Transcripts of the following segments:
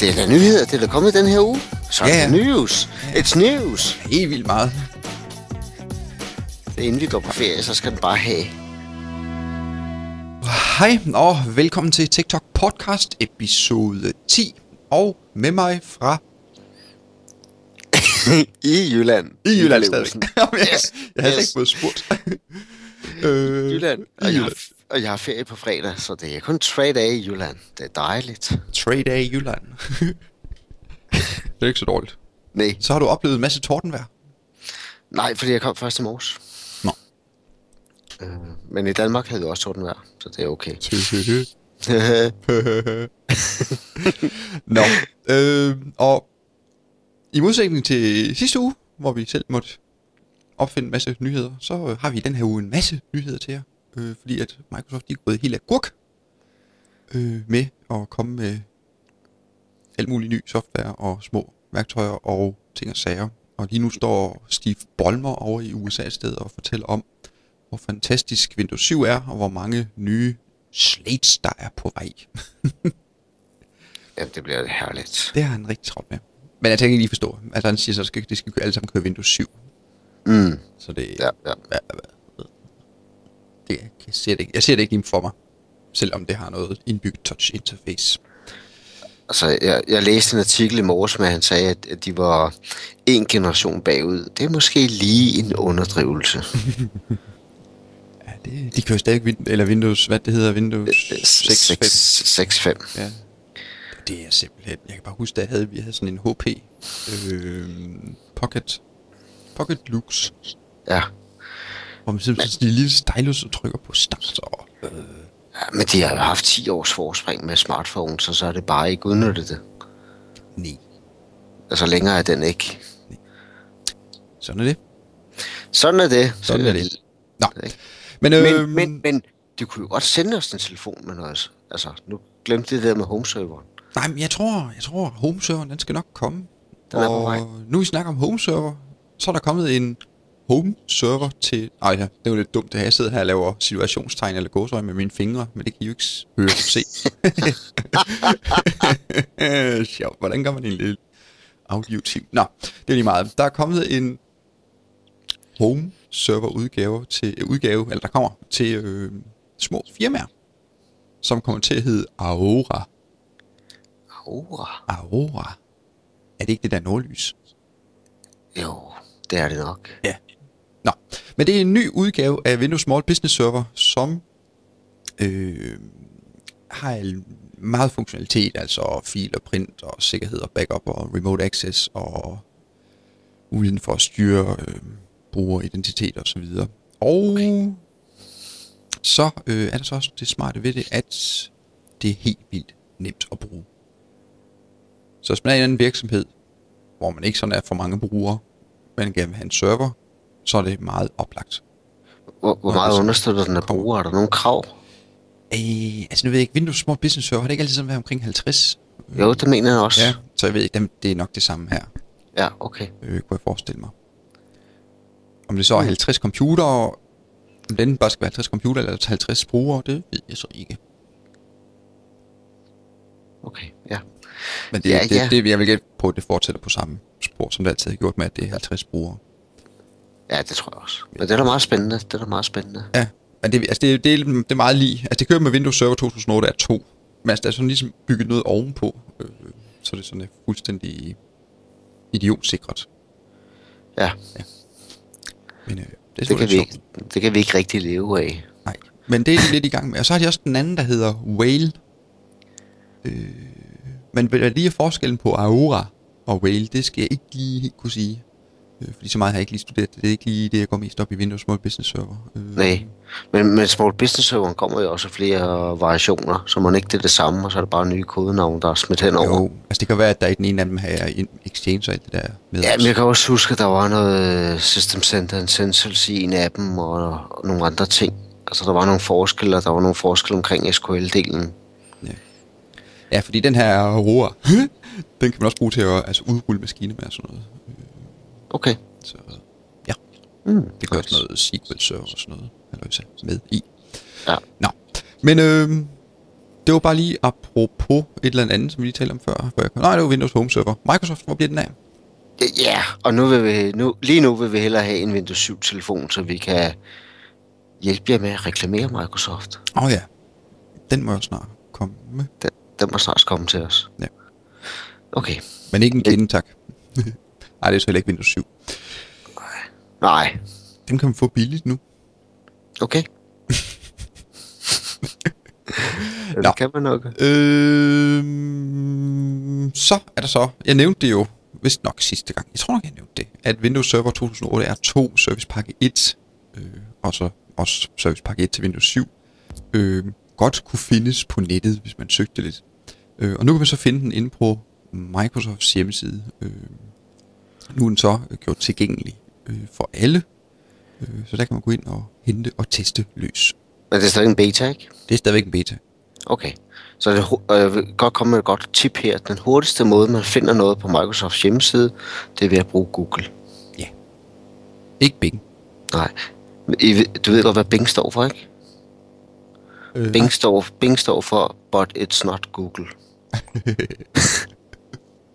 Det er da nyheder, det er da kommet den her uge. Så Ja, ja, news. It's news. Helt vildt meget. Inden vi går på ferie, så skal den bare have. Hej og velkommen til TikTok podcast episode 10. Og med mig fra I Jylland. i Jylland Levesen. stadig. jeg, Yes, jeg havde yes. ikke fået spurgt. øh, Jylland. Og jeg, Jylland. har, og jeg har ferie på fredag, så det er kun tre dage i Jylland. Det er dejligt. Trade Day i Jylland. det er ikke så dårligt. Nej, Så har du oplevet en masse tordenvejr. nej, fordi jeg kom først i morges. Nå. Øh, men i Danmark havde vi også tordenvejr, så det er okay. Nå, øh, og i modsætning til sidste uge, hvor vi selv måtte opfinde en masse nyheder, så har vi i den her uge en masse nyheder til jer. Øh, fordi at Microsoft de er gået helt af gurk øh, med at komme med alt muligt ny software og små værktøjer og ting og sager. Og lige nu står Steve Ballmer over i USA et sted og fortæller om, hvor fantastisk Windows 7 er, og hvor mange nye slates, der er på vej. Jamen, det bliver herligt. Det har han rigtig travlt med. Men jeg tænker ikke lige forstå. Altså han siger så, at det skal alle sammen køre Windows 7. Mm, Så det, ja, ja. Det jeg, ser det ikke. jeg ser det ikke lige for mig. Selvom det har noget indbygget touch interface. Altså, jeg, jeg læste en artikel i morges, at han sagde, at, at de var en generation bagud. Det er måske lige en underdrivelse. Ja, det, de kører stadig Win, eller Windows, hvad det hedder, Windows 6.5. 6.5. Ja. Det er simpelthen, jeg kan bare huske, da jeg havde, vi havde sådan en HP øh, Pocket, Pocket Lux, Ja. Hvor man simpelthen sådan en lille stylus og trykker på start, og øh. Men de har haft 10 års forspring med smartphones, så så er det bare ikke udnyttet det. nej, Altså, længere er den ikke. sådan er det. Sådan er det. Sådan er det. Nå, Ikke? men, øh, Men, men, men, de kunne jo godt sende os en telefon med noget. Altså, nu glemte det der med homeserveren. Nej, men jeg tror, jeg tror, homeserveren, den skal nok komme. Den er på og vej. nu vi snakker om homeserver, så er der kommet en home server til... Ej, ja, det er jo lidt dumt, at jeg sidder her og laver situationstegn eller gåsøjne med mine fingre, men det kan I jo ikke høre og se. Sjovt, hvordan gør man en lille audio-team? Nå, det er lige meget. Der er kommet en home server udgave til øh, udgave, eller der kommer til øh, små firmaer, som kommer til at hedde Aura. Aura. Aurora. Er det ikke det der nordlys? Jo, det er det nok. Ja. Nå, men det er en ny udgave af Windows Small Business Server, som øh, har meget funktionalitet, altså fil og print og sikkerhed og backup og remote access og muligheden for at styre øh, brugeridentitet og så videre. Og okay. så øh, er der så også det smarte ved det, at det er helt vildt nemt at bruge. Så hvis man er i en anden virksomhed, hvor man ikke sådan er for mange brugere, men gerne vil have en server, så er det meget oplagt. Hvor, hvor meget altså, understøtter den af bruger? Er der nogle krav? Øh, altså nu ved jeg ikke, Windows Small Business Server, har det ikke altid sådan været omkring 50? Jo, det mener jeg også. Ja, så jeg ved ikke, det er nok det samme her, ja okay. øh, kunne jeg forestille mig. Om det så er 50 computere, om den bare skal være 50 computere eller 50 brugere, det ved jeg så ikke. Okay, ja. Men det, ja, det, ja. det, jeg vil gætte på, at det fortsætter på samme spor, som det altid har gjort med, at det er 50 brugere. Ja, det tror jeg også. Men det er da meget spændende. Det er da meget spændende. Ja, men det, altså det, det, er- det er meget lige. Altså det kører med Windows Server 2008 er 2. Men altså der er sådan ligesom bygget noget ovenpå. Øh, så det sådan er fuldstændig idiotsikret. Ja, Men øh, det det kan, vi ikke, det kan vi ikke rigtig leve af. Nej, men det er de lidt i gang med. Og så har de også den anden, der hedder Whale. Øh, men hvad lige er forskellen på Aura og Whale, det skal jeg ikke lige helt kunne sige. Øh, fordi så meget har jeg ikke lige studeret det. Er ikke lige det, jeg går mest op i Windows Small Business Server. Øh, Nej. Men, men Small Business Serveren kommer jo også flere variationer, så man ikke det er det samme, og så er det bare nye kodenavn, der er smidt henover. Jo, altså det kan være, at der i den ene af dem her er Exchange og alt det der med. Ja, men jeg kan også huske, at der var noget System Center Essentials i en af dem, og, og nogle andre ting. Altså, der var nogle forskelle, og der var nogle forskelle omkring SQL-delen. Ja, fordi den her Aurora, den kan man også bruge til at altså, udrulle maskiner med og sådan noget. Okay. Så ja, Mm, det gør også noget SQL Server og sådan noget, halløjsa, med i. Ja. Nå, men øh, det var bare lige apropos et eller andet, som vi lige talte om før. Hvor jeg, nej, det var Windows Home Server. Microsoft, hvor bliver den af? Ja, og nu vil vi, nu, lige nu vil vi hellere have en Windows 7-telefon, så vi kan hjælpe jer med at reklamere Microsoft. Åh oh, ja, den må jo snart komme med. Den, den må snart komme til os. Ja. Okay. Men ikke en kende, tak. Nej, det er så heller ikke Windows 7. Nej. Den kan man få billigt nu. Okay. Nå. det kan man nok. Øh, så er der så, jeg nævnte det jo vist nok sidste gang, jeg tror nok, jeg nævnte det, at Windows Server 2008 er to Service Pakke 1, øh, og så også Service Pakke 1 til Windows 7, øh, godt kunne findes på nettet, hvis man søgte lidt. Øh, og nu kan man så finde den inde på Microsofts hjemmeside. Øh, nu er den så gjort tilgængelig øh, for alle, øh, så der kan man gå ind og hente og teste løs. Men det er stadig en beta, ikke? Det er stadigvæk en beta. Okay. Så det, og jeg vil godt komme med et godt tip her. Den hurtigste måde, man finder noget på Microsofts hjemmeside, det er ved at bruge Google. Ikke Bing. Nej. Du ved godt, hvad Bing står for, ikke? Øh, Bing står, Bing står for, but it's not Google.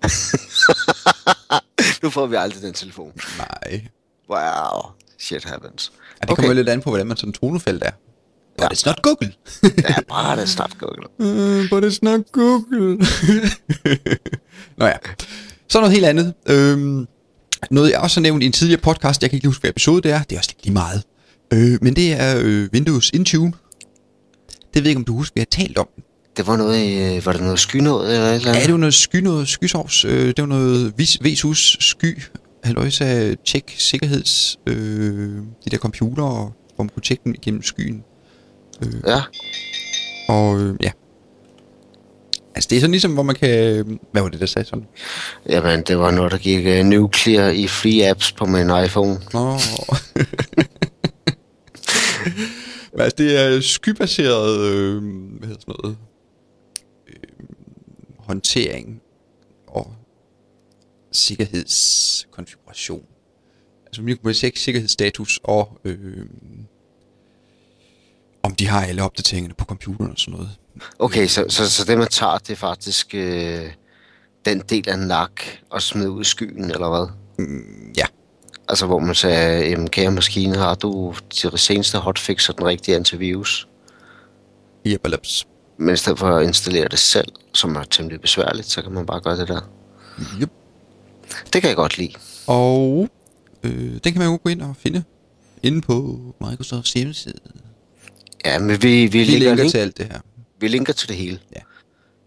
nu får vi aldrig den telefon. Nej. Wow. Shit happens. Ja, det kommer jo lidt an på, hvordan man sådan tonefelt er. But Ja. it's not Google. Ja, bare det snart Google. uh, but it's not Google. Nå ja. Så noget helt andet. Øhm, noget jeg også har nævnt i en tidligere podcast, jeg kan ikke huske, hvad episode det er. Det er også lige meget. Øh, men det er øh, Windows Intune. Det ved jeg ikke, om du husker, vi har talt om. Det var noget øh, var det noget skynået eller et eller Ja, andet? det var noget sky, noget skysovs. Øh, det var noget vis, Vesus sky. Halløjsa tjek sikkerheds... Øh, de der computere, hvor man kunne tjekke dem igennem skyen. Ja, Og øh, ja. Altså det er sådan ligesom, hvor man kan... Hvad var det, der sagde sådan? jamen det var noget, der gik uh, nuclear i free apps på min iPhone. Nå. Altså det er skybaseret, øh, hvad hedder sådan noget, øh, håndtering og sikkerhedskonfiguration. Altså man kan tjekke sikkerhedsstatus og øh, om de har alle opdateringerne på computeren og sådan noget. Okay, så, så, så det man tager, det er faktisk øh, den del af NAC og smider ud i skyen, eller hvad? Ja, Altså hvor man sagde, kære maskine, har du det seneste hotfix og den rigtige antivirus? Jebalaps. Men i stedet for at installere det selv, som er temmelig besværligt, så kan man bare gøre det der. Yep. Det kan jeg godt lide. Og øh, den kan man jo gå ind og finde inde på Microsofts hjemmeside. Ja, men vi, vi, Vi linker, linker link, til alt det her. vi linker til det hele. Ja. Vi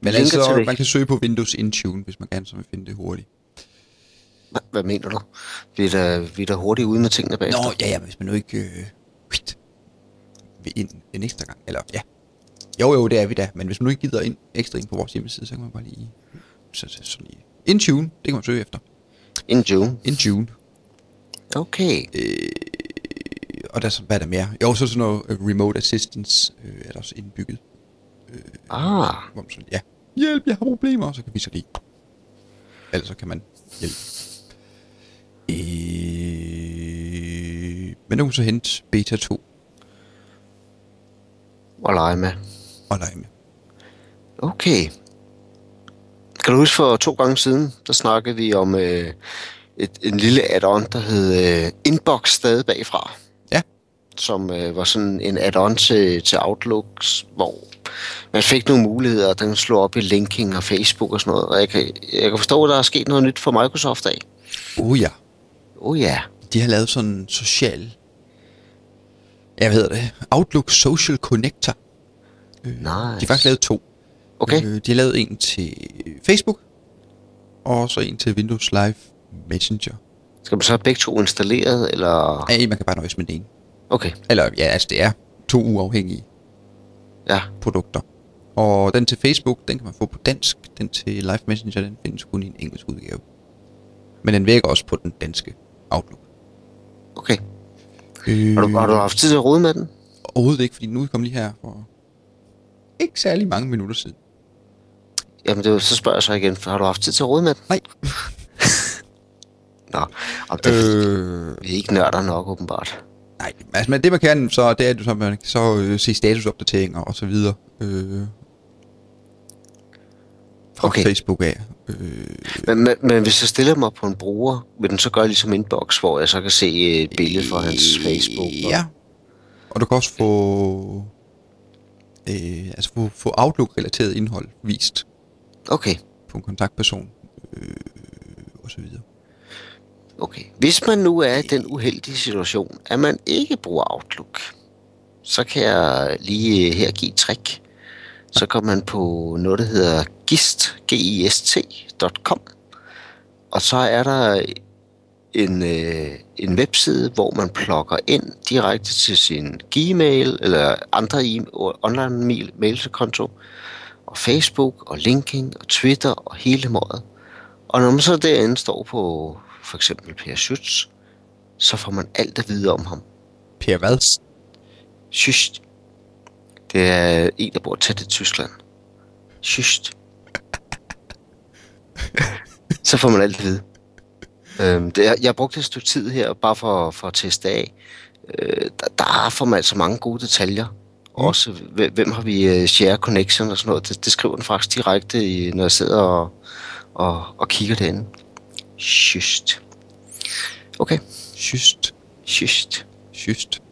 Men til altså, man kan søge på Windows Intune, hvis man gerne så vil finde det hurtigt. Hva- Hvad mener du? Vi er da, vi er da hurtigt ude med tingene bagefter. Nå, ja, ja, hvis man nu ikke øh, vil ind en ekstra gang, eller ja. Jo, jo, det er vi da, men hvis man nu ikke gider ind ekstra ind på vores hjemmeside, så kan man bare lige, så, så, sådan lige, Intune, det kan man søge efter. In June. Intune. Okay. Øh, og der, er så- hvad er der mere? Jo, så sådan noget øh, remote assistance øh, er der også indbygget. Ah, Hvor man sådan, ja, hjælp, jeg har problemer, så kan vi så lige, ellers så kan man hjælpe. Øh, men nu kan så hente beta 2 og lege med. Og lege med. Okay. Kan du huske for to gange siden, der snakkede vi om øh, et, en lille add-on, der hed øh, Inbox stadig bagfra. Ja. Som øh, var sådan en add-on til, til Outlooks, hvor man fik nogle muligheder, den slog op i linking og Facebook og sådan noget. Og jeg kan, jeg kan forstå, at der er sket noget nyt for Microsoft af. Oh ja, Oh ja. de har lavet sådan en social, hvad hedder det, Outlook Social Connector. Øh, Nice. De har faktisk lavet to. Okay. Øh, de har lavet en til Facebook, og så en til Windows Live Messenger. Skal man så have begge to installeret, eller... Ja, man kan bare nøjes med den ene. Okay, Eller ja, altså det er to uafhængige ja. produkter. Og den til Facebook, den kan man få på dansk. Den til Live Messenger, den findes kun i en engelsk udgave. Men den virker også på den danske Outlook. Okay. Øh, Har du, har du haft tid til at rode med den? Overhovedet ikke, fordi nu kom lige her for ikke særlig mange minutter siden. Jamen, det, jo- så spørger jeg så igen, har du haft tid til at rode med den? Nej. Nå, om det er, øh... Øh, vi er ikke nørder nok, åbenbart. nej, altså men det man kan, så det er, at så man kan så øh, se statusopdateringer og så videre. Øh, fra Okay. Facebook af. Øh, Men, men, men hvis jeg stiller mig på en bruger, vil den så gøre ligesom inbox, hvor jeg så kan se et billede fra hans Facebook? og- Ja. Og du kan også få, øh, altså få, få Outlook-relateret indhold vist Okay, på en kontaktperson øh, og så videre. okay. Hvis man nu er i den uheldige situation, at man ikke bruger Outlook, så kan jeg lige her give et trick. Så går man på noget, der hedder gist, gist.com, og så er der en, øh, en webside, hvor man plugger ind direkte til sin Gmail eller andre e- online mail, mailkonto, og Facebook og LinkedIn og Twitter og hele måden. Og når man så derinde står på for eksempel Per Schütz, så får man alt at vide om ham. Per hvad? Schütz. Det er en, der bor tæt i Tyskland. Schütz. så får man alt at vide. Øhm, det er, jeg brugte et stykke tid her, bare for, for at teste af. Øh, der, der får man altså mange gode detaljer. Mm. Også, hvem, har vi uh, share connection og sådan noget. Det, det skriver den faktisk direkte, i, når jeg sidder og, og, og kigger derinde. Schütz. Okay, Just. Schütz. Just.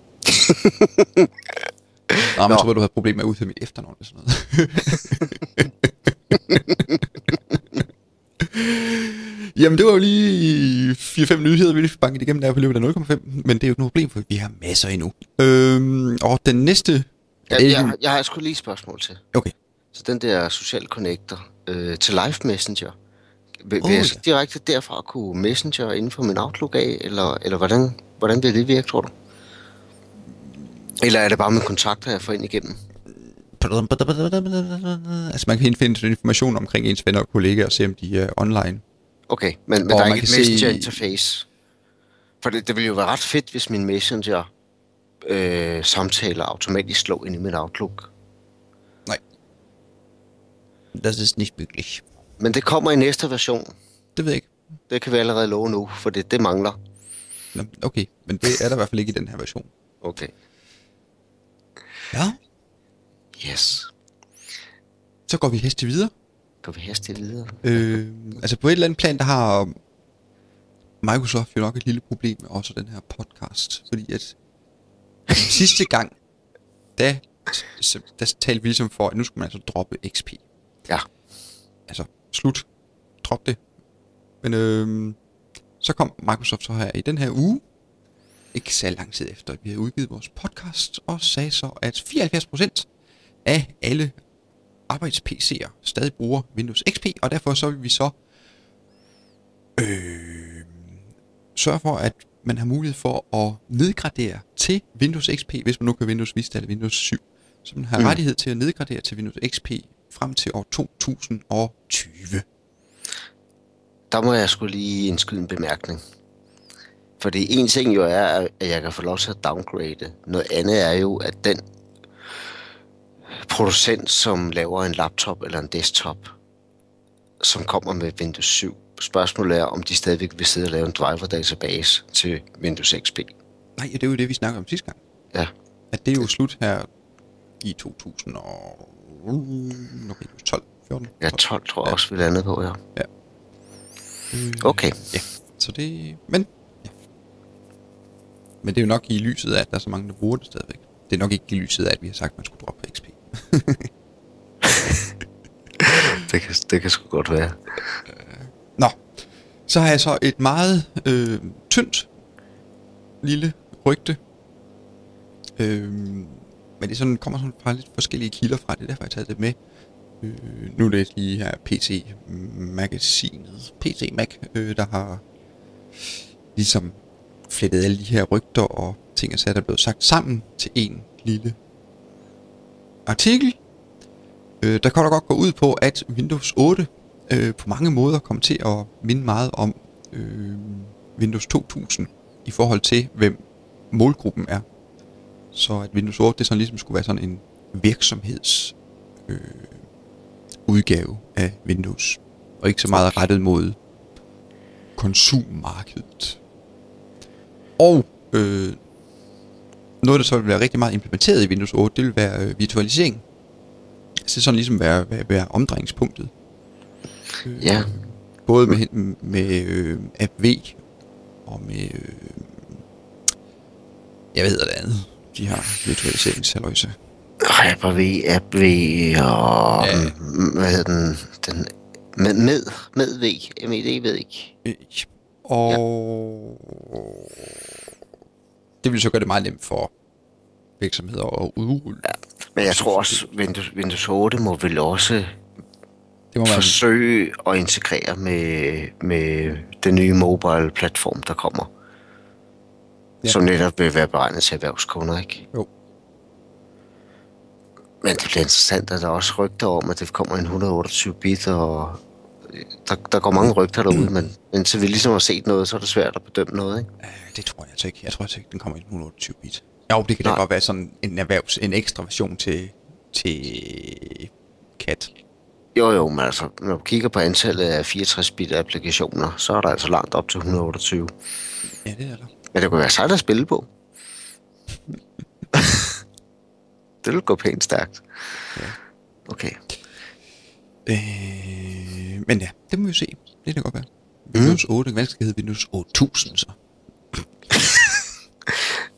Nå, men så var du havde problemer med at udføre mit efternavn eller sådan noget. Jamen, det var jo lige 4-5 nyheder, vi lige banket igennem der på løbet af 0,5, men det er jo ikke noget problem, for vi har masser endnu. Øhm, og den næste... Jeg, er jeg, jeg har sgu lige et spørgsmål til. Okay. Så den der social connector øh, til Live Messenger, vil, Oh, vil jeg så ja. direkte derfra kunne Messenger inden for min Outlook af, eller, eller hvordan, hvordan vil det virke, tror du? Eller er det bare med kontakter, jeg får ind igennem? Altså, man kan indfinde information omkring ens venner og kollegaer og se, om de er online. Okay, men, men Og der er ikke et se- Messenger-interface. For det, det ville jo være ret fedt, hvis min Messenger øh, samtaler automatisk slår ind i min Outlook. Nej. Das ist nicht möglich. Men det kommer i næste version. Det ved jeg ikke. Det kan vi allerede love nu, for det, det mangler. Nå, okay, men det er der i hvert fald ikke i den her version. Okay. Ja. Yes. Så går vi heste videre. Går vi haste videre? Øh, altså på et eller andet plan, der har Microsoft jo nok et lille problem med også den her podcast. Fordi at sidste gang, da, der talte vi ligesom for, at nu skulle man altså droppe XP. Ja. Altså slut. Drop det. Men øh, så kom Microsoft så her i den her uge, ikke så lang tid efter, at vi havde udgivet vores podcast, og sagde så, at 74% af alle arbejds-PC'er stadig bruger Windows XP, og derfor så vil vi så øh, sørge for, at man har mulighed for at nedgradere til Windows XP, hvis man nu kan Windows Vista eller Windows 7. Så man har mm. rettighed til at nedgradere til Windows XP frem til år 2020. Der må jeg skulle lige indskyde en bemærkning. Fordi en ting jo er, at jeg kan få lov til at downgrade. Noget andet er jo, at den producent, som laver en laptop eller en desktop, som kommer med Windows 7, spørgsmålet er, om de stadigvæk vil sidde og lave en driver database til Windows XP. Nej, det er jo det, vi snakkede om sidste gang. Ja, At det er jo slut her i 2000 og... Okay, 12, 14. ja 12 tror jeg også, vi landede på, ja. Øh, Okay. Ja, så det... Men, ja. Men det er jo nok i lyset af, at der er så mange, der bruger det stadigvæk. Det er nok ikke i lyset af, at vi har sagt, at man skulle droppe XP. Det kan, det kan sgu godt være. Nå, så har jeg så et meget øh, tyndt lille rygte. Øh, men det sådan, kommer sådan fra lidt forskellige kilder fra, det er derfor, jeg har taget det med. Øh, nu er det lige her PC-magasinet, PC Mac, øh, der har ligesom flettet alle de her rygter og ting og sager, der er blevet sagt sammen til en lille artikel. Øh, der kan der godt gå ud på, at Windows 8 øh, på mange måder kommer til at minde meget om øh, Windows 2000 i forhold til, hvem målgruppen er. Så at Windows 8 det sådan ligesom skulle være sådan en virksomheds øh, udgave af Windows. Og ikke så meget rettet mod konsummarkedet. Og øh, noget, der så vil være rigtig meget implementeret i Windows 8, det vil være øh, virtualisering. Altså sådan ligesom være, være, være omdrejningspunktet. Ja, Både med, med øh, AV og med... Øh, jeg ved det andet. De har virtualiseringshalløjse. Hyper-V, AppV og... Ja. Ja. Hvad hedder den? den med, med, med V, MED ved ikke. Øh, Og det vil så gøre det meget nemt for virksomheder at udrulle. Ja. Men jeg tror også, Windows, Windows 8 må vel også Det må man forsøge at integrere med, med den nye mobile platform, der kommer. Ja. Ja. Som netop vil være beregnet til erhvervskunder, ikke? jo. Men det bliver interessant, at der er også rygter om, at det kommer en 128-bit, og der, der går mange rygter derude, men indtil vi ligesom har set noget, så er det svært at bedømme noget, ikke? Øh, Det tror jeg altså ikke. Jeg tror altså ikke, den kommer i 128 bit. Jo, det kan da Nej. godt være sådan en erhvervs, en ekstra version til, til cat. Jo, jo, men altså, når du kigger på antallet af 64-bit applikationer, så er der altså langt op til 128. Ja, det er der. Men det kunne være sejt at spille på. det vil gå pænt stærkt. Okay. Øh, men ja, det må vi se. Det kan godt være. Windows 8, hvad skal hedde Windows 8000 så?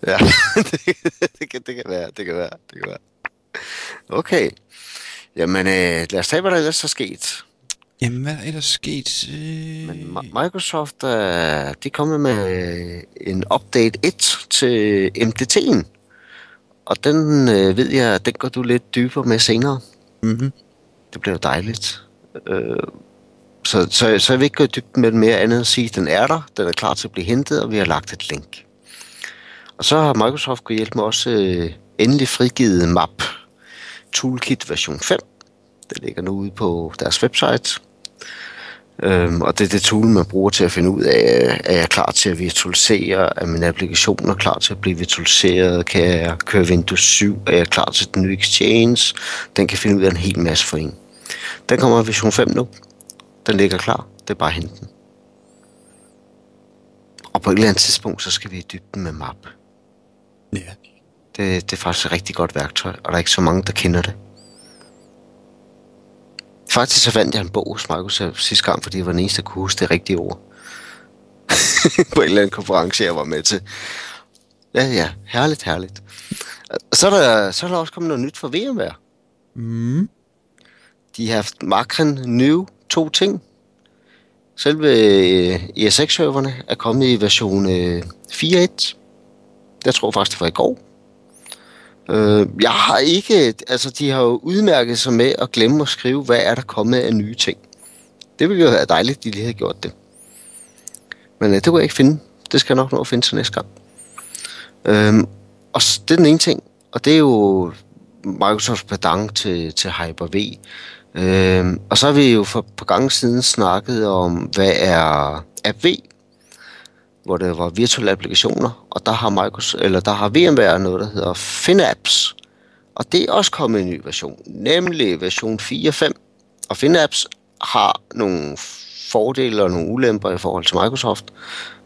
Ja, det, det, kan, det kan være, det kan være, det kan være. Okay. Jamen, øh, lad os tage, hvad der ellers er sket. Jamen, hvad er ellers sket? Øh... Men Mi- Microsoft, øh, de er kommet med en update 1 til MDT'en. Og den øh, ved jeg, den går du lidt dybere med senere. Mm-hmm. Det bliver jo dejligt. Øh, så, så, så jeg vil ikke gå i dybden med den mere andet end at sige, at den er der, den er klar til at blive hentet, og vi har lagt et link. Og så har Microsoft kunne hjælpe mig også øh, endelig frigivet MAP Toolkit version 5. Det ligger nu ude på deres website. Øhm, og det er det tool, man bruger til at finde ud af, er jeg klar til at virtualisere, er min applikation er klar til at blive virtualiseret, kan jeg køre Windows 7, er jeg klar til den nye Exchange, den kan finde ud af en hel masse for en. Den kommer i version 5 nu. Den ligger klar. Det er bare at hente den. Og på et eller andet tidspunkt, så skal vi i dybden med map. Ja. Det, det er faktisk et rigtig godt værktøj, og der er ikke så mange, der kender det. Faktisk så vandt jeg en bog hos Microsoft sidste gang, fordi jeg var den eneste, der kunne huske det rigtige ord. på en eller anden konference, jeg var med til. Ja, ja, herligt, herligt. Så er der, så er der også kommet noget nyt for VMware. Mm. De har haft makren new to ting. Selve øh, ESX-serverne er kommet i version øh, 4.1. Jeg tror faktisk, det var i går. Øh, jeg har ikke... Altså, de har jo udmærket sig med at glemme at skrive, hvad er der kommet af nye ting. Det ville jo være dejligt, de lige havde gjort det. Men øh, det kunne jeg ikke finde. Det skal jeg nok nå at finde til næste gang. Øhm, og det er den ene ting. Og det er jo Microsofts pedang til, til Hyper-V. Øhm, og så har vi jo for på gange siden snakket om, hvad er AV, hvor det var virtuelle applikationer, og der har Microsoft, eller der har VMware noget, der hedder FinApps. Og det er også kommet en ny version, nemlig version 4.5. Og FinApps har nogle fordele og nogle ulemper i forhold til Microsoft.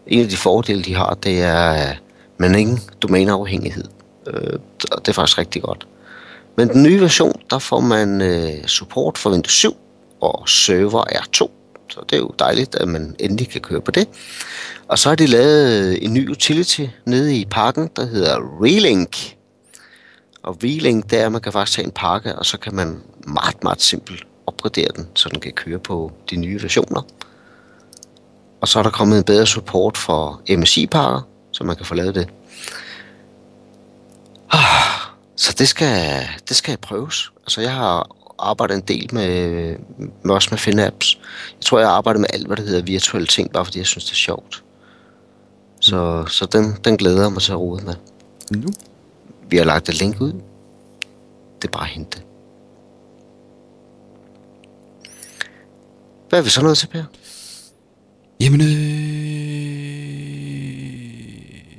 En af de fordele, de har, det er, at man ingen domæneafhængighed. Øh, og det er faktisk rigtig godt. Men den nye version, der får man øh, support for Windows 7 og Server R2. Så det er jo dejligt, at man endelig kan køre på det. Og så har de lavet øh, en ny utility nede i pakken, der hedder Relink. Og Relink, det er, at man kan faktisk tage en pakke, og så kan man meget, meget simpelt opgradere den, så den kan køre på de nye versioner. Og så er der kommet en bedre support for MSI-pakker, så man kan få lavet det. Ah, så det skal, det skal prøves. Altså jeg har arbejdet en del med, med også med FinApps. Jeg tror, jeg har arbejdet med alt, hvad der hedder virtuelle ting, bare fordi jeg synes, det er sjovt. Så, så den, den glæder jeg mig til at rode med. Nu? Vi har lagt et link ud. Det er bare at hente. Hvad er vi så nået til, Per? Jamen, øh,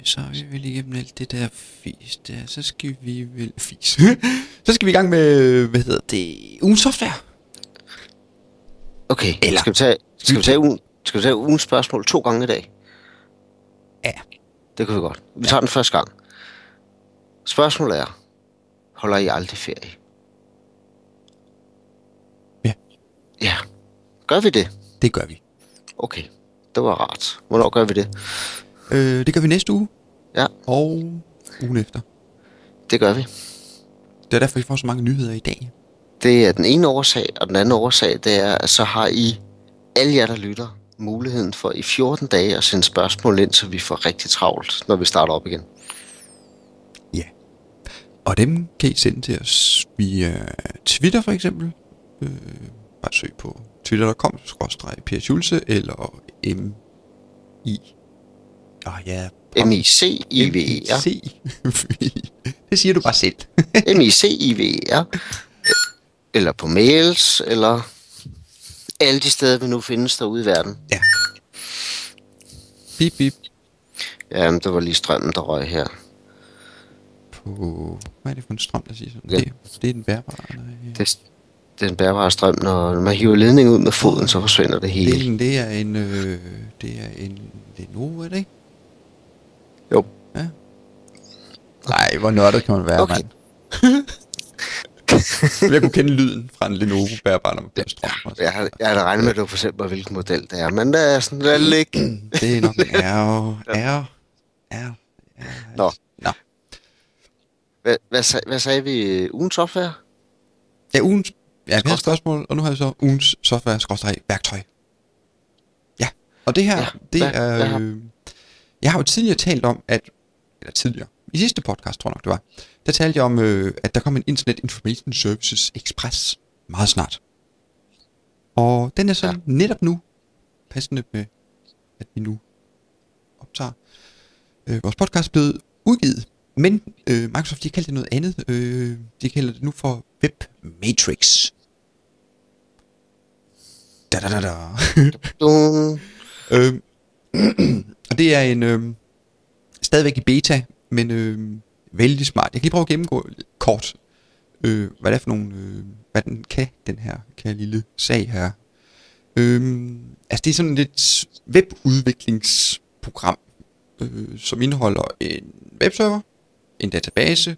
så er vi vel igennem alt det der fis der. Så skal vi vel... Fis. så skal vi i gang med, hvad hedder det, ugen software. Okay, Eller- skal vi tage, skal vi tage, ugen, skal vi tage ugens spørgsmål to gange i dag? Ja. Det kan vi godt. Vi tager den første gang. Spørgsmålet er, holder I aldrig ferie? Ja. Ja, Gør vi det? Det gør vi. Okay, det var rart. Hvornår gør vi det? Øh, det gør vi næste uge. Ja. Og ugen efter. Det gør vi. Det er derfor, vi får så mange nyheder i dag. Det er den ene årsag, og den anden årsag, det er, at så har I, alle jer, der lytter, muligheden for i 14 dage at sende spørgsmål ind, så vi får rigtig travlt, når vi starter op igen. Ja. Og dem kan I sende til os via Twitter for eksempel. Øh, bare søg på twitter.com Per Schulze eller M I. Åh oh, ja. M-I-C-I-V-E-R. det siger du bare selv. M-I-C-I-V-E-R. Eller på mails, eller alle de steder, vi nu findes derude i verden. ja. Bip, bip. Jamen, der var lige strømmen, der røg her. På... Hvad er det for en strøm, der siger sådan? Ja. Det, det er den bærbare. Nej. Det, det er en bærbare strøm, når man hiver ledningen ud med foden, så forsvinder det hele. Det, er en- det er en... Øh, det er en Lenovo, er det ikke? Jo. Ja. Nej, hvor nørdet kan man være, Okay. mand. Jeg kunne kende lyden fra en Lenovo bærbar, man bliver strøm. Altså. Jeg har, jeg havde regnet med, at du fortælle mig, hvilken model det er, men der er sådan der ligge. Det er nok en R, R, R. Nå. Nå. Hvad, hvad, sag- hvad sagde vi? Ugens software? Ja, ugens... Ja, vi har et spørgsmål, og nu har vi så ugens software skråstreg værktøj. Ja, og det her, Ja, det hvad- er... hvad har- Øh, jeg har jo tidligere talt om, at... Eller tidligere. I sidste podcast, tror jeg nok, det var. Der talte jeg om, øh, at der kom en Internet Information Services Express meget snart. Og den er så ja. Netop nu passende med, at vi nu optager øh, vores podcast blevet udgivet. Men øh, Microsoft, de har kaldt det noget andet. Øh, de kalder det nu for Web Matrix. Da da da da. Du, øh, og det er en øh, stadigvæk i beta, men øh, vældig smart. Jeg kan lige prøve at gennemgå kort, øh, hvad det er for nogle, øh, hvad den kan, den her kan lille sag her. Øh, altså det er sådan et webudviklingsprogram, øh, som indeholder en webserver, en database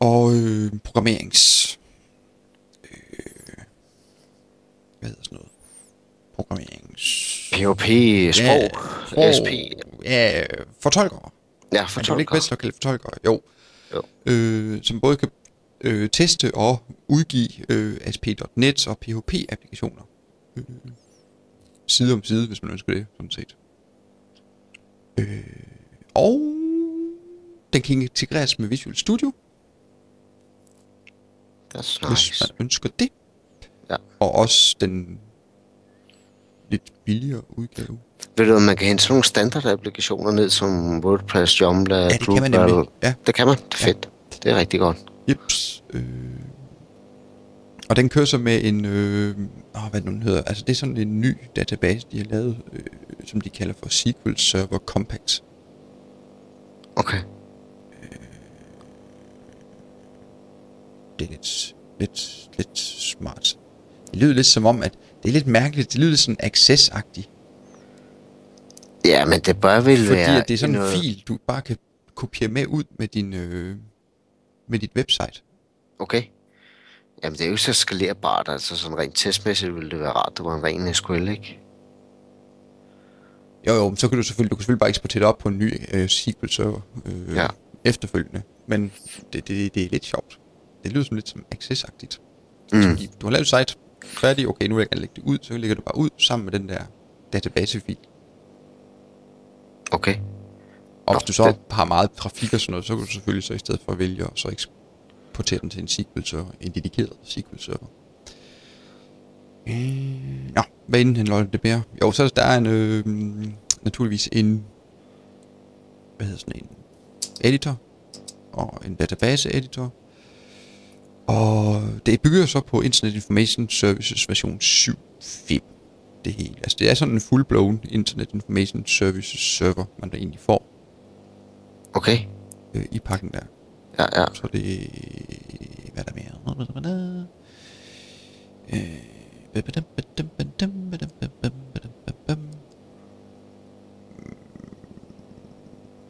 og øh, programmerings... Øh, hvad hedder sådan noget? Programmerings... PHP, sprog, sprog, SP. Ja, fortolkere. Ja, Men det er ikke bedst at kalde fortolkere. Jo. Jo. Øh, som både kan øh, teste og udgive øh, ASP.NET og PHP-applikationer. Øh, side om side, hvis man ønsker det, sådan set. Øh, og den kan integreres med Visual Studio, That's hvis nice. man ønsker det. Ja. Og også den lidt billigere udgave. Ved du, man kan hente sådan nogle standard-applikationer ned som WordPress, Joomla, Ja, det kan man Drupal? nemlig. Ja. Det kan man. Det er fedt. Det er rigtig godt. Jeps. Øh. Og den kører så med en, øh, åh, hvad den hedder, altså det er sådan en ny database, de har lavet, øh, som de kalder for SQL Server Compact. Okay. Det er lidt, lidt, lidt smart. Det lyder lidt som om, at det er lidt mærkeligt, det lyder lidt sådan access-agtigt, Ja, men det bør vel fordi være at det er sådan en noget... fil, du bare kan kopiere med ud med din, øh, med dit website. Okay. Jamen, det er jo ikke så skalerbart. Altså, sådan rent testmæssigt ville det være rart, det var en ren SQL, ikke? Jo, jo, men så kan du selvfølgelig, du kan selvfølgelig bare eksportere det op på en ny øh, SQL server øh, Ja. efterfølgende. Men det, det, det er lidt sjovt. Det lyder som lidt som access-agtigt. Mm. Fordi Du har lavet et site færdig, okay, nu vil jeg gerne lægge det ud, så lægger du bare ud sammen med den der databasefil. Okay. Og Nå, hvis du så det- har meget trafik og sådan noget, så kan du selvfølgelig så i stedet for vælge at så eksportere den til en SQL server, en dedikeret SQL server. Øh, nå, hvad indeholder det bærer? Jo, så der er en, øh, naturligvis en, hvad hedder sådan en, editor, og en database editor. Og det bygger så på Internet Information Services version 7.5. Det hele. Altså det er sådan en full-blown Internet Information Services server, man der egentlig får Okay. øh, i pakken der. Ja, ja. Så det... Hvad er der mere? Øh,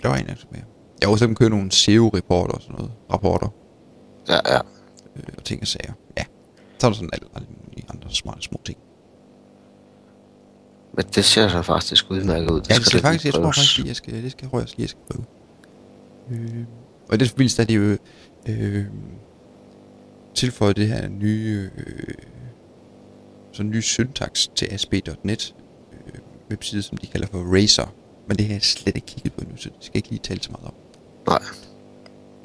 Der var en af mere. Jeg har også dem kører nogle SEO-reporter og sådan noget. Rapporter Ja, ja. Øh, og ting og sager. Ja. Så er der sådan alle, alle andre smarte små ting. Men det ser så faktisk udmærket ud. Ja, det skal faktisk, lige jeg tror faktisk, lige, jeg skal, det skal jeg, jeg, jeg skal prøve. Øh, og i den forbindelse er det jo øh, tilføjet det her nye, øh, sådan ny syntax til ASP.NET øh, webside, som de kalder for Razer. Men det har jeg slet ikke kigget på nu, så det skal jeg ikke lige tale så meget om. Nej.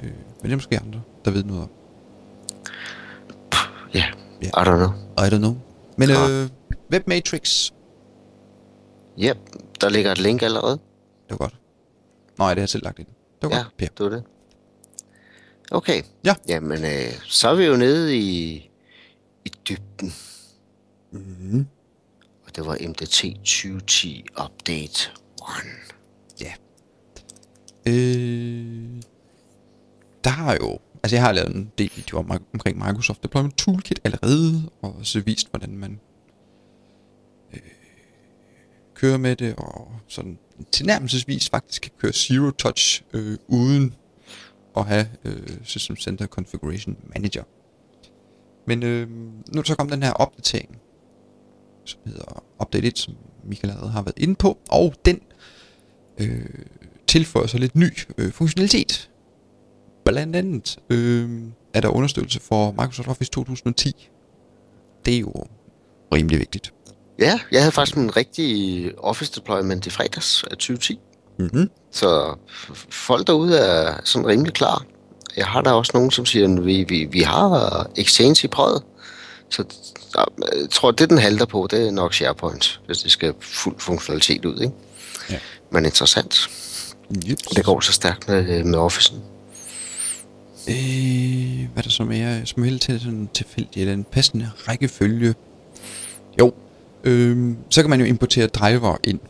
Øh, men det er måske andre, der ved noget om. Ja, Ja. I don't know. I don't know. Men Ja. øh, Webmatrix, Ja, der ligger et link allerede. det var godt. Nej, det har jeg selv lagt ind. Det var Ja, godt, Per. det var det. Okay. Ja. Jamen, øh, så er vi jo nede i, i dybden. Mm-hmm. Og det var MDT 2010 Update 1. Ja. Øh, der har jo, altså jeg har lavet en del videoer om, omkring Microsoft Deployment Toolkit allerede, og så vist, hvordan man øh, kører med det, og sådan tilnærmelsesvis faktisk kan køre Zero Touch øh, uden at have øh, System Center Configuration Manager. Men øh, nu er så kommet den her opdatering, som hedder Update 1, som Michael allerede har været inde på, og den øh, tilføjer så lidt ny øh, funktionalitet. Blandt andet øh, er der understøttelse for Microsoft Office 2010. Det er jo rimelig vigtigt. Ja, jeg havde faktisk en rigtig Office deployment i fredags af 2010. Mm-hmm. Så folk derude er sådan rimelig klar. Jeg har der også nogen, som siger, at vi, vi, vi har Exchange i prøvet. Så jeg tror, det den halter på, det er nok SharePoint, hvis det skal fuld funktionalitet ud. Ikke? Ja. Men interessant. Yep. Det går så stærkt med, med Office'en. Øh, hvad er der så mere? Som hele til sådan tilfældig eller en passende rækkefølge. Jo, øh, så kan man jo importere driver ind,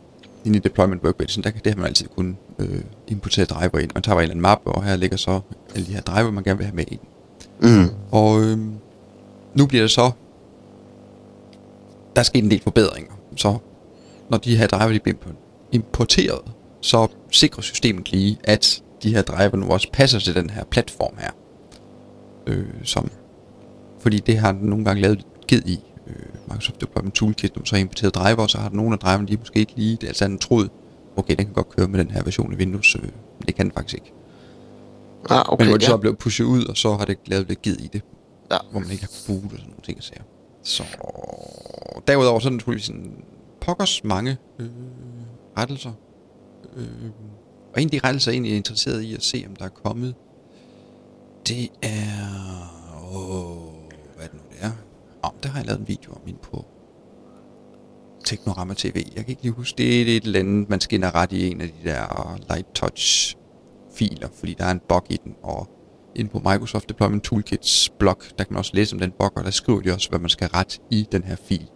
ind i deployment workbenchen. Der kan det har man altid kun øh, importere driver ind. Man tager bare en eller anden mappe, og her ligger så alle de her driver, man gerne vil have med ind. Mm. Og øh, nu bliver det så... Der er sket en del forbedringer. Så når de her driver de bliver impo- importeret, så sikrer systemet lige, at de her driver nu også passer til den her platform her. Øh, som, fordi det har den nogle gange lavet ged i. Øh, Microsoft Deployment Toolkit, når man så har importeret driver, så har den nogle af driverne, de er måske ikke lige, det er altså en troet, okay, den kan godt køre med den her version af Windows, øh, men det kan den faktisk ikke. Ah, Okay, men hvor det ja. så er blevet pushet ud, og så har det lavet lidt gid i det Ja. hvor man ikke har det og sådan nogle ting, jeg siger. Så derudover så er der naturligvis en pokkers mange øh, rettelser. Øh, og en af de rettelser, jeg egentlig er interesseret i at se, om der er kommet, det er... Åh, hvad er det nu, det er? Om, der har jeg lavet en video om ind på Teknorama TV. Jeg kan ikke lige huske, det er et eller andet, man skinner ret i en af de der light touch filer, fordi der er en bug i den, og inde på Microsoft Deployment Toolkits blog, der kan man også læse om den bug, og der skriver de også, hvad man skal rette i den her fil.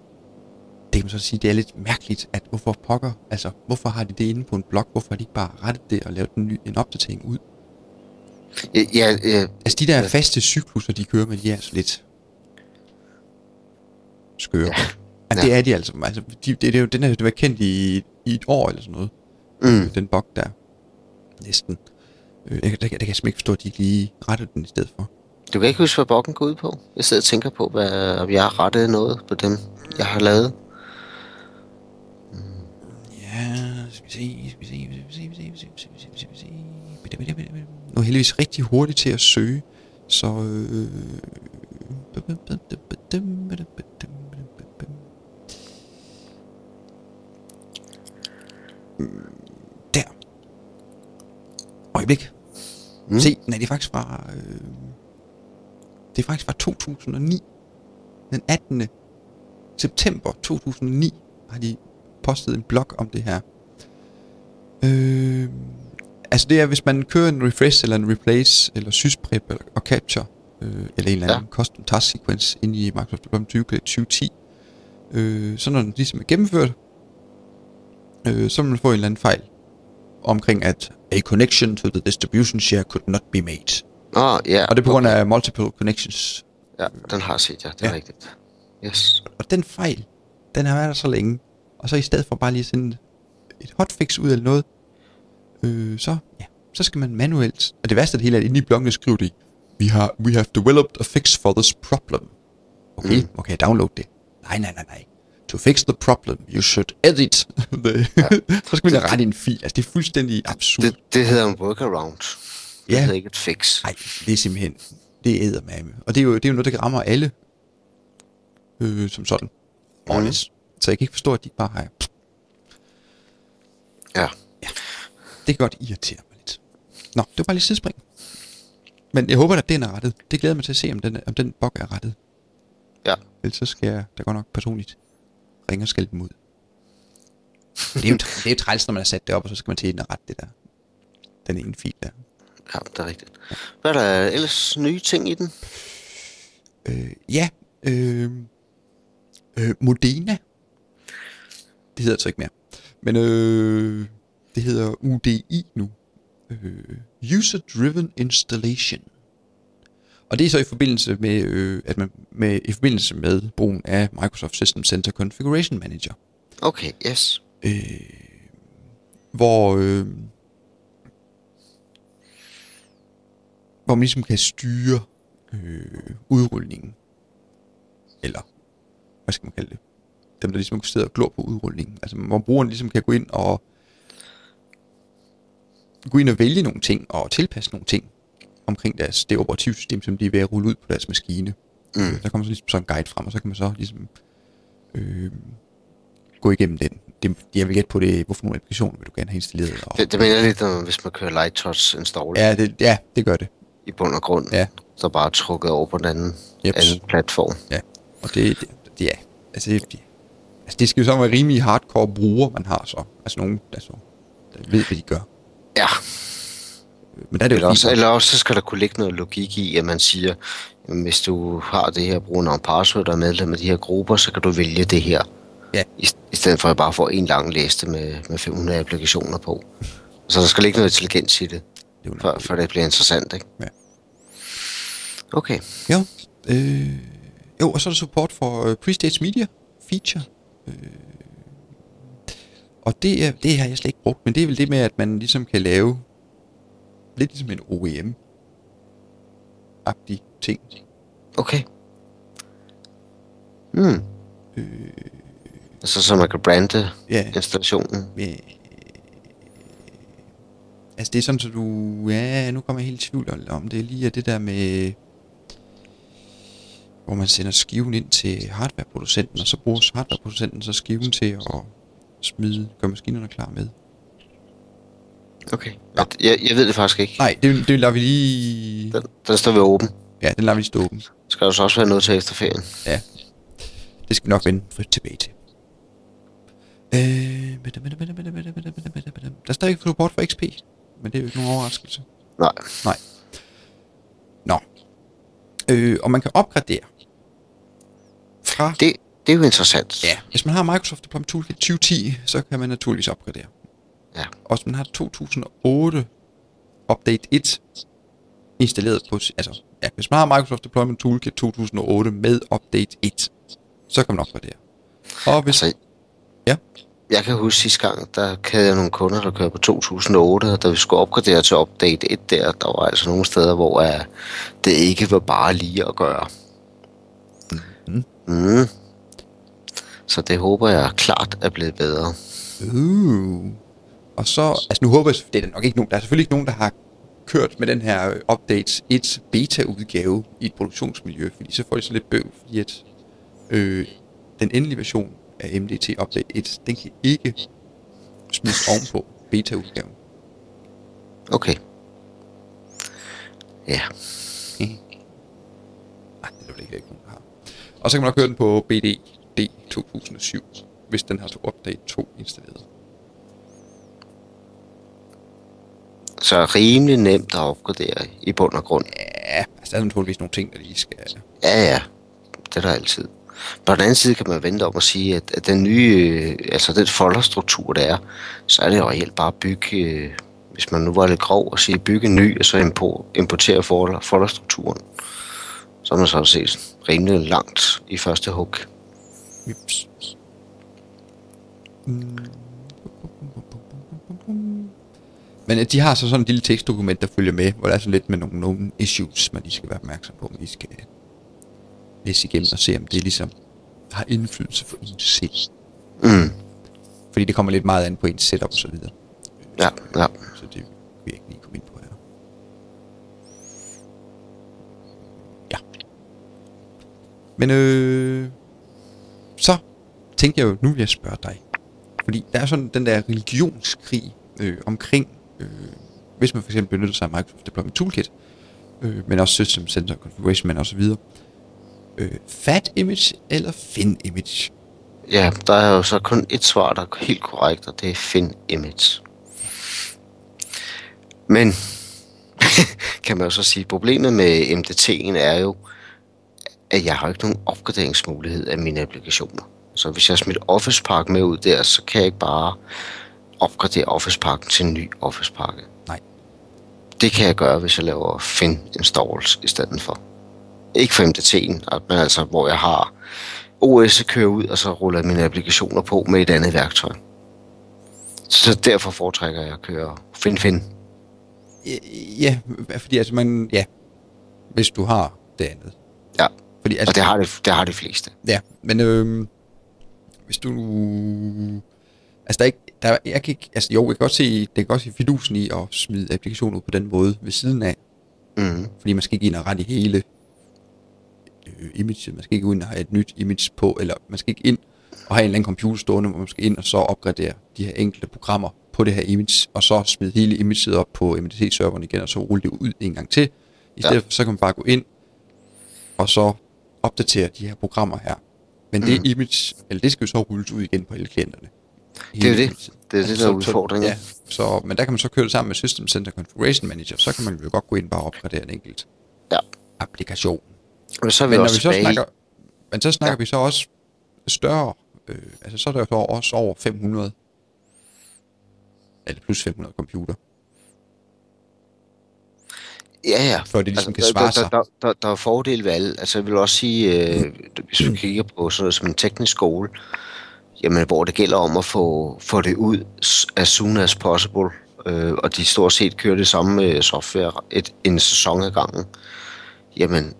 Det kan man så sige, det er lidt mærkeligt, at hvorfor pokker, altså hvorfor har de det inde på en blog, hvorfor har de ikke bare rettet det og lavet en, ny, en opdatering ud? Ja, ja, ja, Altså de der faste cykluser, de kører med, de er altså lidt skøre. Ja. Ja, det Ja. er de altså. altså de, det, det, er jo, den er jo kendt i, i et år eller sådan noget. mm. Den bug der. Næsten. Øh, jeg, der, der, der kan jeg simpelthen ikke forstå, at de ikke lige rettede den i stedet for. Du kan ikke huske, hvad bokken går ud på? Jeg sidder og tænker på, hvad, om jeg har rettet noget på dem, jeg har lavet. Vi se, vi se, vi se, vi se, vi se, vi se, vi se. Nu er heldigvis rigtig hurtigt til at søge, så... Øh... Der. Øjeblik. Mm. Se, nej, det er faktisk fra... Øh... Det er faktisk fra 2009. Den 18. september 2009 har de postet en blog om det her. Øh, altså det er, hvis man kører en refresh eller en replace, eller sysprep eller, og capture, øh, eller en eller anden ja. custom task sequence ind i Microsoft Deployment 2010, øh, så når den ligesom er gennemført, øh, så vil man få en eller anden fejl omkring, at a connection to the distribution share could not be made. Åh, oh, ja. Og det er på grund af multiple connections. Ja, den har set, ja. Det er Ja. rigtigt. Yes. Og den fejl, den har været der så længe. Og så i stedet for bare lige at sende et hotfix ud eller noget, øh, så, ja, så skal man manuelt. Og det værste af det hele er, at inde i bloggen skriver de, we, har, we have developed a fix for this problem. Okay, Mm. okay, download det. Nej, nej, nej, nej. To fix the problem, you should edit. the, ja. så skal man rette en fil. Altså, det er fuldstændig absurd. Det, det hedder en workaround. Det Ja. hedder ikke et fix. Nej, det er simpelthen, det er med. Og det er, jo, det er jo noget, der rammer alle, øh, som sådan. Mm. Så jeg kan ikke forstå, at de bare har... Ja. Det kan godt irritere mig lidt. Nå, det var bare lidt sidespring. Men jeg håber, at den er rettet. Det glæder mig til at se, om den, om den bug er rettet. Ja. Ellers så skal jeg da godt nok personligt ringe og skælde dem ud. Det er jo, det er jo træls, når man har sat det op, og så skal man til og rette det der. Den ene fil der. Ja, det er rigtigt. Hvad er der ellers nye ting i den? Øh, ja, øh, øh, Modena. Det hedder det så ikke mere. Men øh, det hedder UDI nu. Øh, User Driven Installation. Og det er så i forbindelse med, øh, at man med, i forbindelse med brugen af Microsoft System Center Configuration Manager. Okay, yes. Øh, hvor, øh, hvor man ligesom kan styre øh, udrulningen. Eller, hvad skal man kalde det? Dem, der ligesom sidder og glor på udrulningen. Altså, hvor brugeren ligesom kan gå ind og gå ind og vælge nogle ting og tilpasse nogle ting omkring deres, det operativsystem, som de er ved at rulle ud på deres maskine. Mm. Der kommer så ligesom sådan en guide frem, og så kan man så ligesom øh, gå igennem den. Det, jeg vil gætte på det, hvorfor nogle applikationer vil du gerne have installeret. Og, Det, det mener lidt om, hvis man kører Light Touch install ja. det, ja, det gør det. i bund og grund. Ja. Så bare trukket over på den anden, Jeps. anden platform. Ja, og det, det, det ja, altså det, altså det skal jo så være rimelig hardcore bruger, man har så. Altså nogen, altså, der ved, hvad de gør. Ja, Men der er det eller også, fint. eller også så skal der kunne ligge noget logik i, at man siger, jamen, hvis du har det her brugernavn password og er medlem af de her grupper, så kan du vælge det her. Ja. I, I stedet for at bare får en lang liste med, med 500 applikationer på. Så der skal ligge noget intelligens i det, Det før, før det bliver interessant, ikke? Ja. Okay. Jo, øh, jo, og så er der support for øh, Prestage Media Feature. Øh, og det, er, det har jeg slet ikke brugt, men det er vel det med, at man ligesom kan lave lidt ligesom en OEM-agtig ting. Okay. Hmm. Øh, Altså, så man kan brande ja, installationen. øh, altså det er sådan, så du... Ja, nu kommer jeg helt i tvivl om- om det lige er det der med hvor man sender skiven ind til hardwareproducenten, og så bruger hardwareproducenten så skiven til at smide, gøre maskinerne klar med. Okay. Ja. Jeg, jeg ved det faktisk ikke. Nej, det, det lader vi lige... Den, den står vi åben. Ja, den lader vi lige stå åben. Skal der så også være noget til efter ferien? Ja. Det skal vi nok vende frit tilbage til. Øh, der er stadig et support for XP, men det er jo ikke nogen overraskelse. Nej. Nej. Nå. Øh, og man kan opgradere fra... Det, det er jo interessant. Ja, hvis man har Microsoft Deployment Toolkit 2010, så kan man naturligvis opgradere. Ja. Og hvis man har 2008 Update 1 installeret på... Altså, ja, hvis man har Microsoft Deployment Toolkit 2008 med Update 1, så kan man opgradere. Og hvis... Altså, Ja. Jeg kan huske sidste gang, der havde jeg nogle kunder, der kørte på 2008, og da vi skulle opgradere til update 1 der, der var altså nogle steder, hvor uh, det ikke var bare lige at gøre. Mhm. Mm. Så det håber jeg klart er blevet bedre. Uh. Og så, altså nu håber jeg, det er nok ikke nogen, der er selvfølgelig ikke nogen, der har kørt med den her øh, Updates 1 beta-udgave i et produktionsmiljø, fordi så får de så lidt bøv, fordi at øh, den endelige version af MDT Update 1, den kan ikke smides ovenpå beta-udgaven. Okay. Ja. Nej, det er ikke, ikke nogen, der har. Og så kan man nok køre den på BDD 2007, hvis den har to Update 2 installeret. Så rimelig nemt at opgradere i bund og grund. Ja, altså der er naturligvis nogle ting, der lige skal... Ja, ja. Det er der altid. På den anden side kan man vente om at sige, at, at den nye, øh, altså den folderstruktur, der er, så er det jo reelt bare at bygge, øh, hvis man nu var lidt grov, og sige bygge en ny, og så impor- importere folder, folderstrukturen. Så er man så set rimelig langt i første hug. Ups. Men øh, de har så sådan en lille tekstdokument, der følger med, hvor der er så lidt med nogle, nogle issues, man lige skal være opmærksom på, man lige skal læse igennem og se, om det ligesom har indflydelse for ens selv. Mm. Fordi det kommer lidt meget an på ens setup og så videre. Ja, ja. Så det vil jeg ikke lige komme ind på her. Ja. Men øh, så tænkte jeg jo, nu vil jeg spørge dig. Fordi der er sådan den der religionskrig øh, omkring, øh, hvis man for eksempel benytter sig af Microsoft Deployment Toolkit, øh, men også System Center Configuration, men også videre. Øh, fat image eller fin image? Ja, der er jo så kun et svar, der er helt korrekt, og det er Fin Image. Men, kan man jo så sige, problemet med MDT'en er jo, at jeg har ikke nogen opgraderingsmulighed af mine applikationer. Så hvis jeg smider Office Park med ud der, så kan jeg ikke bare opgradere Office Parken til en ny Office Pakke. Nej. Det kan jeg gøre, hvis jeg laver Fin installs i stedet for. Ikke for MDT'en, men altså hvor jeg har OS kører ud, og så ruller jeg mine applikationer på med et andet værktøj. Så derfor foretrækker jeg at køre FinFin. Ja, fordi altså man, ja, hvis du har det andet. Ja, Fordi, og det har, det, det har de fleste. Ja, men øh, hvis du... Altså, der er ikke, der, jeg kan ikke, altså jo, jeg kan godt se, det kan godt se fidusen i at smide applikationer ud på den måde ved siden af. Mm. Fordi man skal ikke ind og rette i hele øh, imaget. Man skal ikke gå ind og have et nyt image på, eller man skal ikke ind og have en eller anden computer stående, hvor man skal ind og så opgradere de her enkelte programmer på det her image, og så smide hele imaget op på MDT-serveren igen, og så rulle det ud en gang til. I stedet ja. for, så kan man bare gå ind, og så opdatere de her programmer her. Men det Mhm. image, eller det skal jo så rulles ud igen på alle klienterne. Det er det. Det er det, der er udfordringen. Ja, så, men der kan man så køre det sammen med System Center Configuration Manager, så kan man jo godt gå ind og bare opgradere en enkelt Ja. applikation. Men så er vi Men når også vi så tilbage. snakker, men så snakker Ja. vi så også større, øh, altså så er der jo så også over 500, eller plus 500 computer, Ja, ja. før det ligesom kan der, svare der, sig. der, der, der er fordele ved alle. Altså jeg vil også sige, øh, hvis vi kigger på sådan noget som en teknisk skole, jamen hvor det gælder om at få, få det ud as soon as possible, øh, og de stort set kører det samme øh, software et, en sæson ad gangen, jamen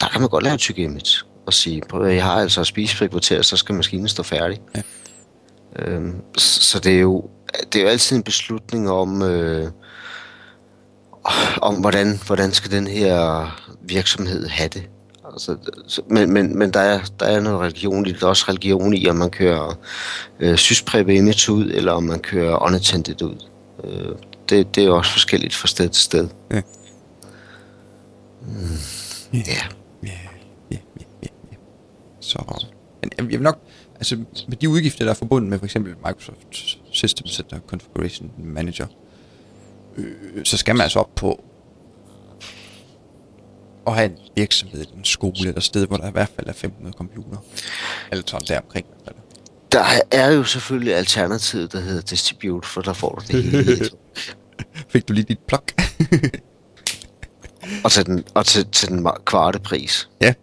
der kan man godt lave tyk image og sige, prøv at jeg har altså et spisefri kvarter, så skal maskinen stå færdig. Ja. Øhm, så så det er jo det er jo altid en beslutning om øh, om hvordan, hvordan skal den her virksomhed have det. Altså, så- men, men, men der, er, der er noget religion i det. Der er også religion i, om man kører øh, syspreppe image ud, eller om man kører unattended ud. Øh, det, det er også forskelligt fra sted til sted. Ja. Mm, Ja. ja. Ja, ja, ja, ja, ja. Så, men jeg vil nok, altså med de udgifter, der er forbundet med for eksempel Microsoft System Center Configuration Manager, øh, så skal man altså op på at have en virksomhed, en skole eller et sted, hvor der i hvert fald er 500 computer. Eller sådan der omkring. Der er jo selvfølgelig alternativet, der hedder Distribute, for der får du det hele. Fik du lige dit plug? og til den, og til, til den kvarte pris. ja.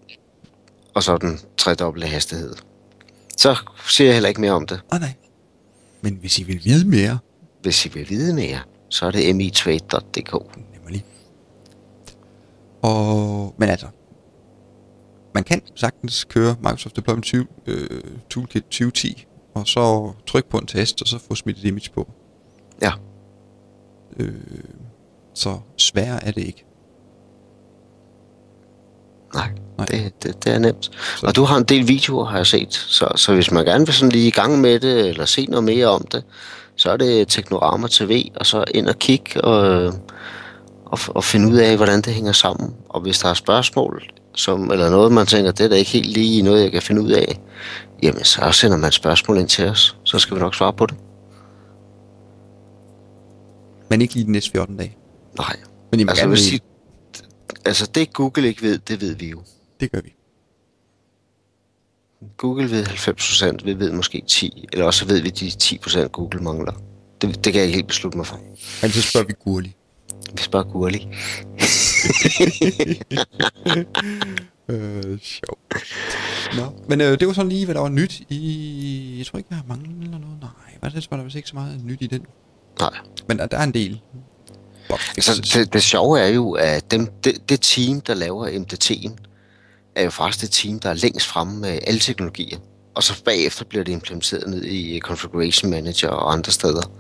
Og så den tredobbelte hastighed. Så siger jeg heller ikke mere om det. Åh oh, nej. Men hvis I vil vide mere, Hvis I vil vide mere, så er det mitrade.dk. Nemlig. Og, men altså, man kan sagtens køre Microsoft Deployment 20, øh, Toolkit 2010, og så trykke på en test, og så få smidt et image på. Ja. Øh, så sværere er det ikke. Nej, Nej. Det, det, det er nemt. Så-. Og du har en del videoer, har jeg set. Så, så hvis man gerne vil sådan lige i gang med det, eller se noget mere om det, så er det Teknorama TV, og så ind og kigge og, og, og finde ud af, hvordan det hænger sammen. Og hvis der er spørgsmål, som, eller noget, man tænker, det er da ikke helt lige noget, jeg kan finde ud af, jamen så sender man spørgsmål ind til os. Så skal vi nok svare på det. Men ikke lige de næste 14 dage. Nej. Men I Altså, gerne sige, altså det Google ikke ved, det ved vi jo. det gør vi. Google ved 90%, vi ved måske 10, eller også ved vi de 10% Google mangler. Det, det kan jeg ikke helt beslutte mig for. Men så spørger vi Gurli. Vi spørger Gurli. Øh, sjov. Nå, men øh, det var sådan lige, hvad der var nyt i... Jeg tror ikke, jeg har manglet noget. Nej, hvad er det, var der vist ikke så meget nyt i den. Nej. Men der, der er en del. Så det, det sjove er jo, at dem, det, det team, der laver MDT'en, er jo faktisk det team, der er længst fremme med alle teknologier. og så bagefter bliver det implementeret ned i Configuration Manager og andre steder.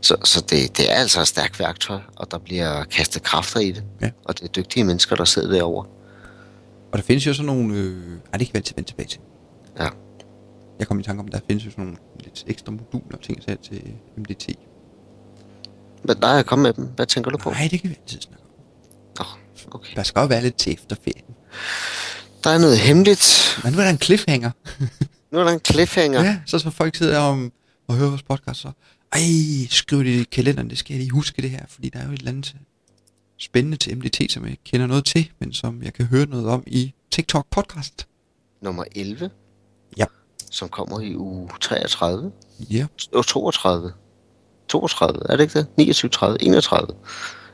Så, så det, det er altså et stærkt værktøj, og der bliver kastet kræfter i det. Ja. Og det er dygtige mennesker, der sidder derovre. Og der findes jo sådan nogle... Øh, ej, det kan vi altid vende tilbage til. Ja. Jeg kom i tanke om, der findes jo sådan nogle lidt ekstra moduler og ting til MDT. Men der er kommet med dem. Hvad tænker du på? Nej, det kan vi altid snakke om. Nå, okay. Der skal jo være lidt til efterferien. Der er noget hemmeligt. Men nu er der en cliffhanger. Nu er der en cliffhanger. Ja, så så folk sidder om og hører vores podcast, så ej, skriv det i kalenderen, det skal jeg lige huske det her, fordi der er jo et eller andet spændende til MDT, som jeg kender noget til, men som jeg kan høre noget om i TikTok podcast. Nummer 11, Ja. som kommer i uge 33. Ja. Og 32. 32, er det ikke det? 29, 30, 31.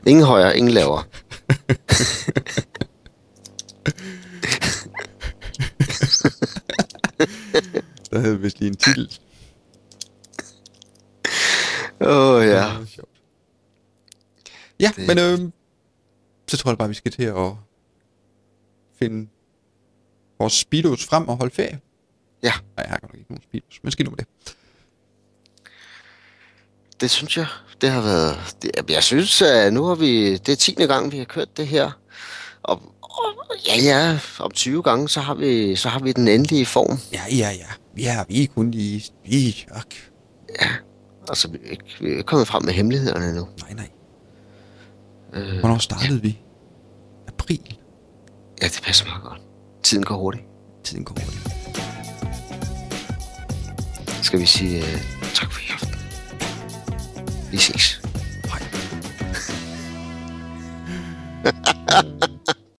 Ingen højere, ingen lavere. Der havde vi vist lige en titel. Åh oh, ja. Det sjovt. Ja, Det- men øhm, så tror jeg bare, vi skal til at finde vores speedos frem og holde ferie. Ja, Nej, jeg har godt nok ikke nogen speedos, men skidt nu med det. det synes jeg. Det har været... Det, jeg synes, at nu har vi... Det er 10. gang, vi har kørt det her. Og Ja, ja. Om 20 gange, så har vi, så har vi den endelige form. Ja, ja, ja. Ja, vi er kun lige... Vi, ok. Ja. Altså, vi er, ikke, vi er ikke kommet frem med hemmelighederne nu. Nej, nej. Øh, Hvornår startede ja. vi? April? Ja, det passer meget godt. Tiden går hurtigt. Tiden går hurtigt. Skal vi sige uh, tak for i aften. Vi ses. Hej.